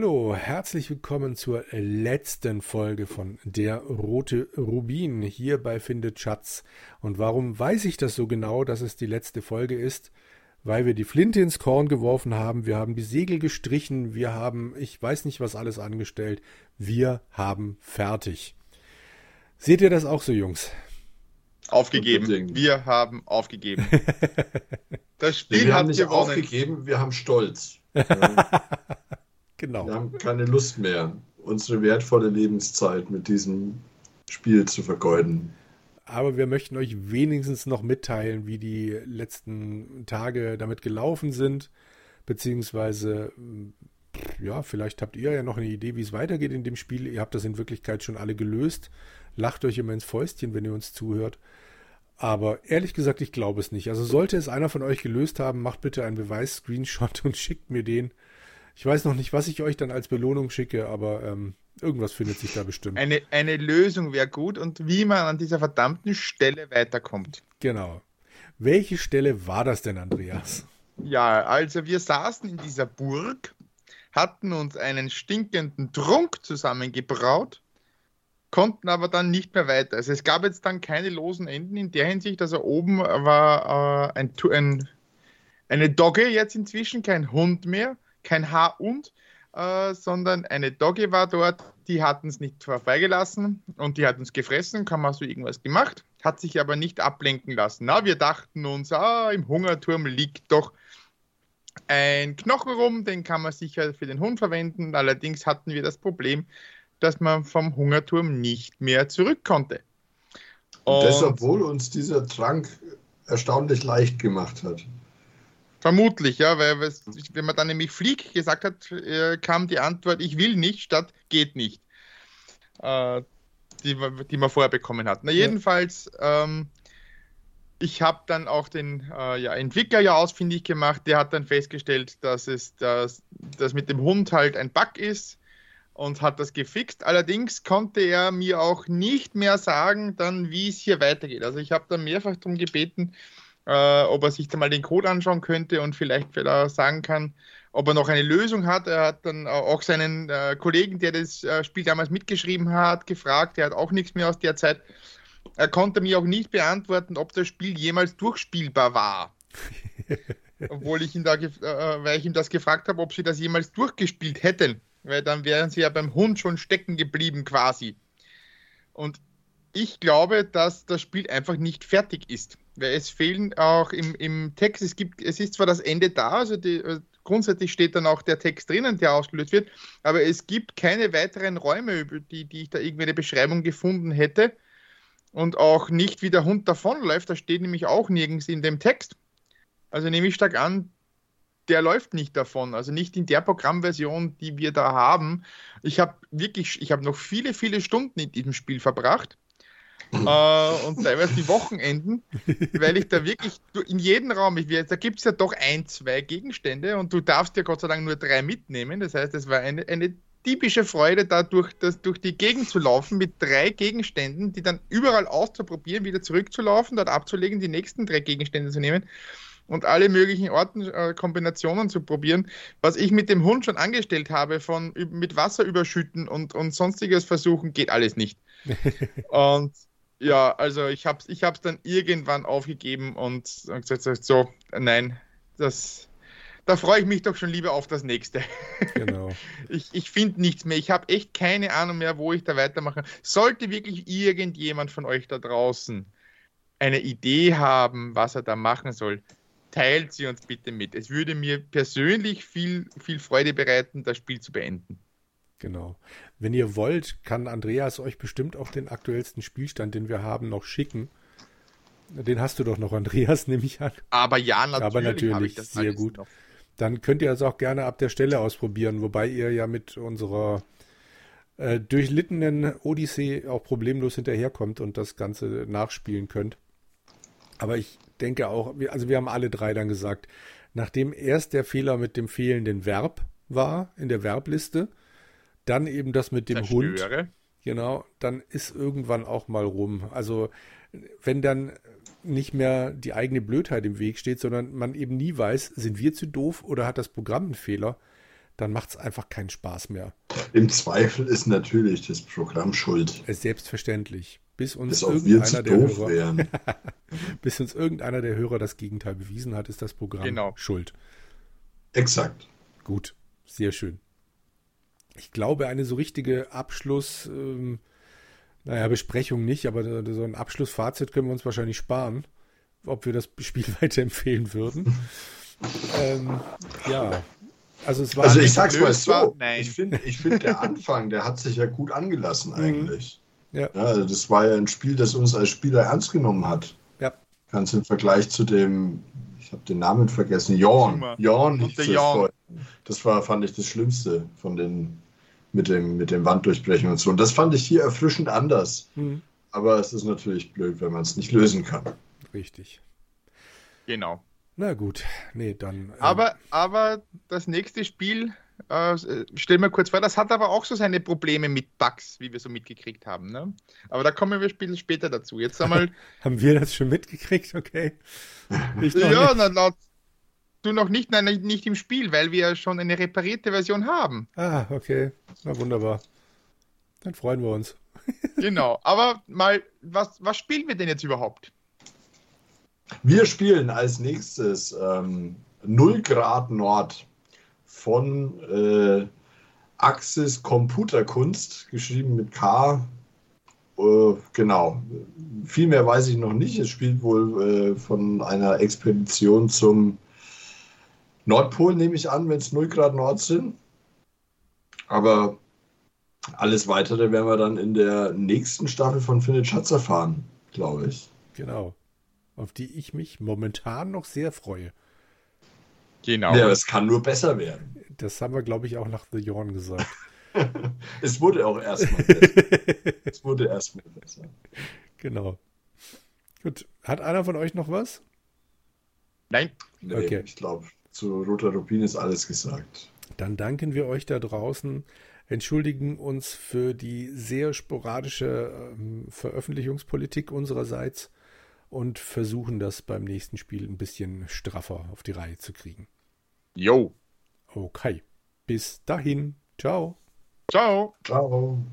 Hallo, herzlich willkommen zur letzten Folge von Der Rote Rubin hier bei Findet Schatz. Und warum weiß ich das so genau, dass es die letzte Folge ist? Weil wir die Flinte ins Korn geworfen haben, wir haben die Segel gestrichen, wir haben, ich weiß nicht was alles angestellt, wir haben fertig. Seht ihr das auch so, Jungs? Aufgegeben. Wir haben aufgegeben. Das Spiel wir haben nicht gewonnen. aufgegeben, wir haben Stolz. Genau. Wir haben keine Lust mehr, unsere wertvolle Lebenszeit mit diesem Spiel zu vergeuden. Aber wir möchten euch wenigstens noch mitteilen, wie die letzten Tage damit gelaufen sind. Beziehungsweise, ja, vielleicht habt ihr ja noch eine Idee, wie es weitergeht in dem Spiel. Ihr habt das in Wirklichkeit schon alle gelöst. Lacht euch immer ins Fäustchen, wenn ihr uns zuhört. Aber ehrlich gesagt, ich glaube es nicht. Also sollte es einer von euch gelöst haben, macht bitte einen Beweis-Screenshot und schickt mir den. Ich weiß noch nicht, was ich euch dann als Belohnung schicke, aber ähm, irgendwas findet sich da bestimmt. Eine, eine Lösung wäre gut und wie man an dieser verdammten Stelle weiterkommt. Genau. Welche Stelle war das denn, Andreas? Ja, also wir saßen in dieser Burg, hatten uns einen stinkenden Trunk zusammengebraut, konnten aber dann nicht mehr weiter. Also es gab jetzt dann keine losen Enden in der Hinsicht, also oben war äh, ein, ein, eine Dogge jetzt inzwischen, kein Hund mehr kein Haar und, äh, sondern eine Dogge war dort, die hat uns nicht vorbeigelassen und die hat uns gefressen, kann man so irgendwas gemacht, hat sich aber nicht ablenken lassen. Na, wir dachten uns, ah, im Hungerturm liegt doch ein Knochen rum, den kann man sicher für den Hund verwenden. Allerdings hatten wir das Problem, dass man vom Hungerturm nicht mehr zurück konnte. Und, und das, obwohl uns dieser Trank erstaunlich leicht gemacht hat. Vermutlich, ja, weil wenn man dann nämlich Flieg gesagt hat, äh, kam die Antwort, ich will nicht, statt geht nicht. Äh, die, die man vorher bekommen hat. Na, jedenfalls, ähm, ich habe dann auch den äh, ja, Entwickler ja ausfindig gemacht, der hat dann festgestellt, dass es das, das mit dem Hund halt ein Bug ist und hat das gefixt. Allerdings konnte er mir auch nicht mehr sagen, dann wie es hier weitergeht. Also ich habe dann mehrfach darum gebeten, äh, ob er sich da mal den Code anschauen könnte und vielleicht sagen kann, ob er noch eine Lösung hat. Er hat dann auch seinen äh, Kollegen, der das äh, Spiel damals mitgeschrieben hat, gefragt. Der hat auch nichts mehr aus der Zeit. Er konnte mir auch nicht beantworten, ob das Spiel jemals durchspielbar war. Obwohl ich ihn da, äh, weil ich ihm das gefragt habe, ob sie das jemals durchgespielt hätten. Weil dann wären sie ja beim Hund schon stecken geblieben quasi. Und ich glaube, dass das Spiel einfach nicht fertig ist weil es fehlen auch im, im Text, es gibt, es ist zwar das Ende da, also die, äh, grundsätzlich steht dann auch der Text drinnen, der ausgelöst wird, aber es gibt keine weiteren Räume, über die, die ich da irgendwie eine Beschreibung gefunden hätte und auch nicht, wie der Hund davonläuft, das steht nämlich auch nirgends in dem Text. Also nehme ich stark an, der läuft nicht davon, also nicht in der Programmversion, die wir da haben. Ich habe wirklich, ich habe noch viele, viele Stunden in diesem Spiel verbracht äh, und teilweise die Wochenenden, weil ich da wirklich in jedem Raum, ich, da gibt es ja doch ein, zwei Gegenstände und du darfst ja Gott sei Dank nur drei mitnehmen. Das heißt, es war eine, eine typische Freude, da durch, das, durch die Gegend zu laufen mit drei Gegenständen, die dann überall auszuprobieren, wieder zurückzulaufen, dort abzulegen, die nächsten drei Gegenstände zu nehmen und alle möglichen Orten, äh, Kombinationen zu probieren. Was ich mit dem Hund schon angestellt habe, von mit Wasser überschütten und, und sonstiges versuchen, geht alles nicht. und ja, also ich habe es ich hab's dann irgendwann aufgegeben und, gesagt, so, nein, das, da freue ich mich doch schon lieber auf das nächste. Genau. ich ich finde nichts mehr. Ich habe echt keine Ahnung mehr, wo ich da weitermache. Sollte wirklich irgendjemand von euch da draußen eine Idee haben, was er da machen soll, teilt sie uns bitte mit. Es würde mir persönlich viel, viel Freude bereiten, das Spiel zu beenden. Genau. Wenn ihr wollt, kann Andreas euch bestimmt auch den aktuellsten Spielstand, den wir haben, noch schicken. Den hast du doch noch, Andreas, nehme ich an. Aber ja, natürlich. Aber natürlich, sehr gut. Noch. Dann könnt ihr es auch gerne ab der Stelle ausprobieren, wobei ihr ja mit unserer äh, durchlittenen Odyssee auch problemlos hinterherkommt und das Ganze nachspielen könnt. Aber ich denke auch, also wir haben alle drei dann gesagt, nachdem erst der Fehler mit dem fehlenden Verb war in der Verbliste, dann eben das mit dem Zerstöre. Hund. Genau, dann ist irgendwann auch mal rum. Also wenn dann nicht mehr die eigene Blödheit im Weg steht, sondern man eben nie weiß, sind wir zu doof oder hat das Programm einen Fehler, dann macht es einfach keinen Spaß mehr. Im Zweifel ist natürlich das Programm schuld. Selbstverständlich. Bis uns Bis auch wir zu irgendeiner der doof Hörer, bis uns irgendeiner der Hörer das Gegenteil bewiesen hat, ist das Programm Genau. schuld. Exakt. Gut, sehr schön. Ich glaube, eine so richtige Abschluss, ähm, naja, Besprechung nicht, aber so ein Abschlussfazit können wir uns wahrscheinlich sparen, ob wir das Spiel weiterempfehlen würden. ähm, ja, also es war Also ich nicht sag's mal war, so. nein. Ich finde, ich find, der Anfang, der hat sich ja gut angelassen eigentlich. Ja. also das war ja ein Spiel, das uns als Spieler ernst genommen hat. Ja. Ganz im Vergleich zu dem, ich habe den Namen vergessen, Jorn. Jorn der das Jorn. Das war, fand ich, das Schlimmste von den mit dem, mit dem Wanddurchbrechen und so. Und das fand ich hier erfrischend anders. Hm, Aber es ist natürlich blöd, wenn man es nicht lösen kann. richtig. Genau. Na gut, nee, dann. ähm, Aber, aber das nächste Spiel, äh, stell mir kurz vor, das hat aber auch so seine Probleme mit Bugs, wie wir so mitgekriegt haben. Ne? Aber da kommen wir ein bisschen später dazu. Jetzt einmal, haben wir das schon mitgekriegt, okay? Ja, na, na, du noch nicht, nein, nicht im Spiel, weil wir ja schon eine reparierte Version haben. Ah, okay. Na wunderbar. Dann freuen wir uns. Genau. Aber mal, was, was spielen wir denn jetzt überhaupt? Wir spielen als nächstes ähm, 0 Grad Nord von äh, Axis Computerkunst, geschrieben mit K. Äh, genau. Viel mehr weiß ich noch nicht. Es spielt wohl äh, von einer Expedition zum Nordpol, nehme ich an, wenn es 0 Grad Nord sind. Aber alles weitere werden wir dann in der nächsten Staffel von Findet Schatz erfahren, glaube ich. Genau. Auf die ich mich momentan noch sehr freue. Genau. Ja, es kann nur besser werden. Das haben wir, glaube ich, auch nach The Yawn gesagt. Es wurde auch erstmal besser. Es wurde erstmal besser. genau. Gut. Hat einer von euch noch was? Nein, Nee, Okay. Ich glaube, zu Roter Rubin ist alles gesagt. Dann danken wir euch da draußen, entschuldigen uns für die sehr sporadische ähm, Veröffentlichungspolitik unsererseits und versuchen das beim nächsten Spiel ein bisschen straffer auf die Reihe zu kriegen. jo. Okay. Bis dahin. Ciao. Ciao. Ciao.